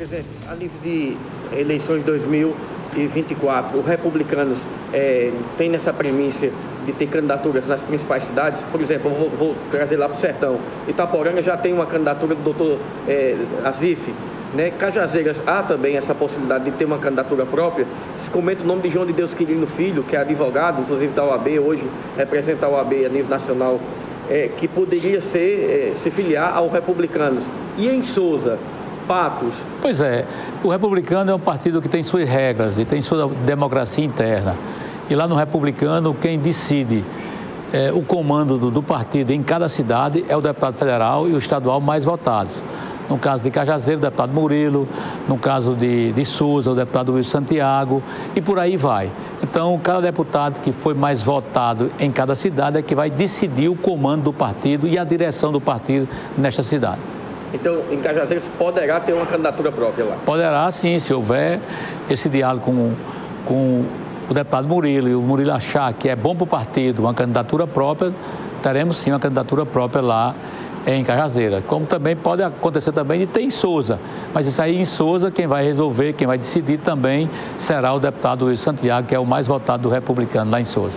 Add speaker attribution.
Speaker 1: Presidente, a nível de eleições de 2024, os republicanos é, têm nessa premissa de ter candidaturas nas principais cidades? Por exemplo, vou, vou, trazer lá para o Sertão. Itaporanga já tem uma candidatura do doutor é, Azif. Né? Cajazeiras há também essa possibilidade de ter uma candidatura própria. Se comenta o nome de João de Deus Quirino Filho, que é advogado, inclusive da OAB, hoje representa a OAB a nível nacional, é, que poderia ser, é, se filiar ao Republicanos. E em Souza, Patos?
Speaker 2: Pois é, o Republicano é um partido que tem suas regras e tem sua democracia interna. E lá no Republicano, quem decide é, o comando do, do partido em cada cidade é o deputado federal e o estadual mais votados no caso de Cajazeiro, o deputado Murilo, no caso de, de Souza, o deputado Wilson Santiago, e por aí vai. Então, cada deputado que foi mais votado em cada cidade é que vai decidir o comando do partido e a direção do partido nesta cidade.
Speaker 1: Então, em Cajazeiras poderá ter uma candidatura própria lá?
Speaker 2: Poderá sim, se houver esse diálogo com, com o deputado Murilo e o Murilo achar que é bom para o partido uma candidatura própria, teremos sim uma candidatura própria lá em Cajazeira, como também pode acontecer também de ter em Souza, mas isso aí em Souza quem vai resolver, quem vai decidir também será o deputado Luiz Santiago, que é o mais votado do republicano lá em Souza.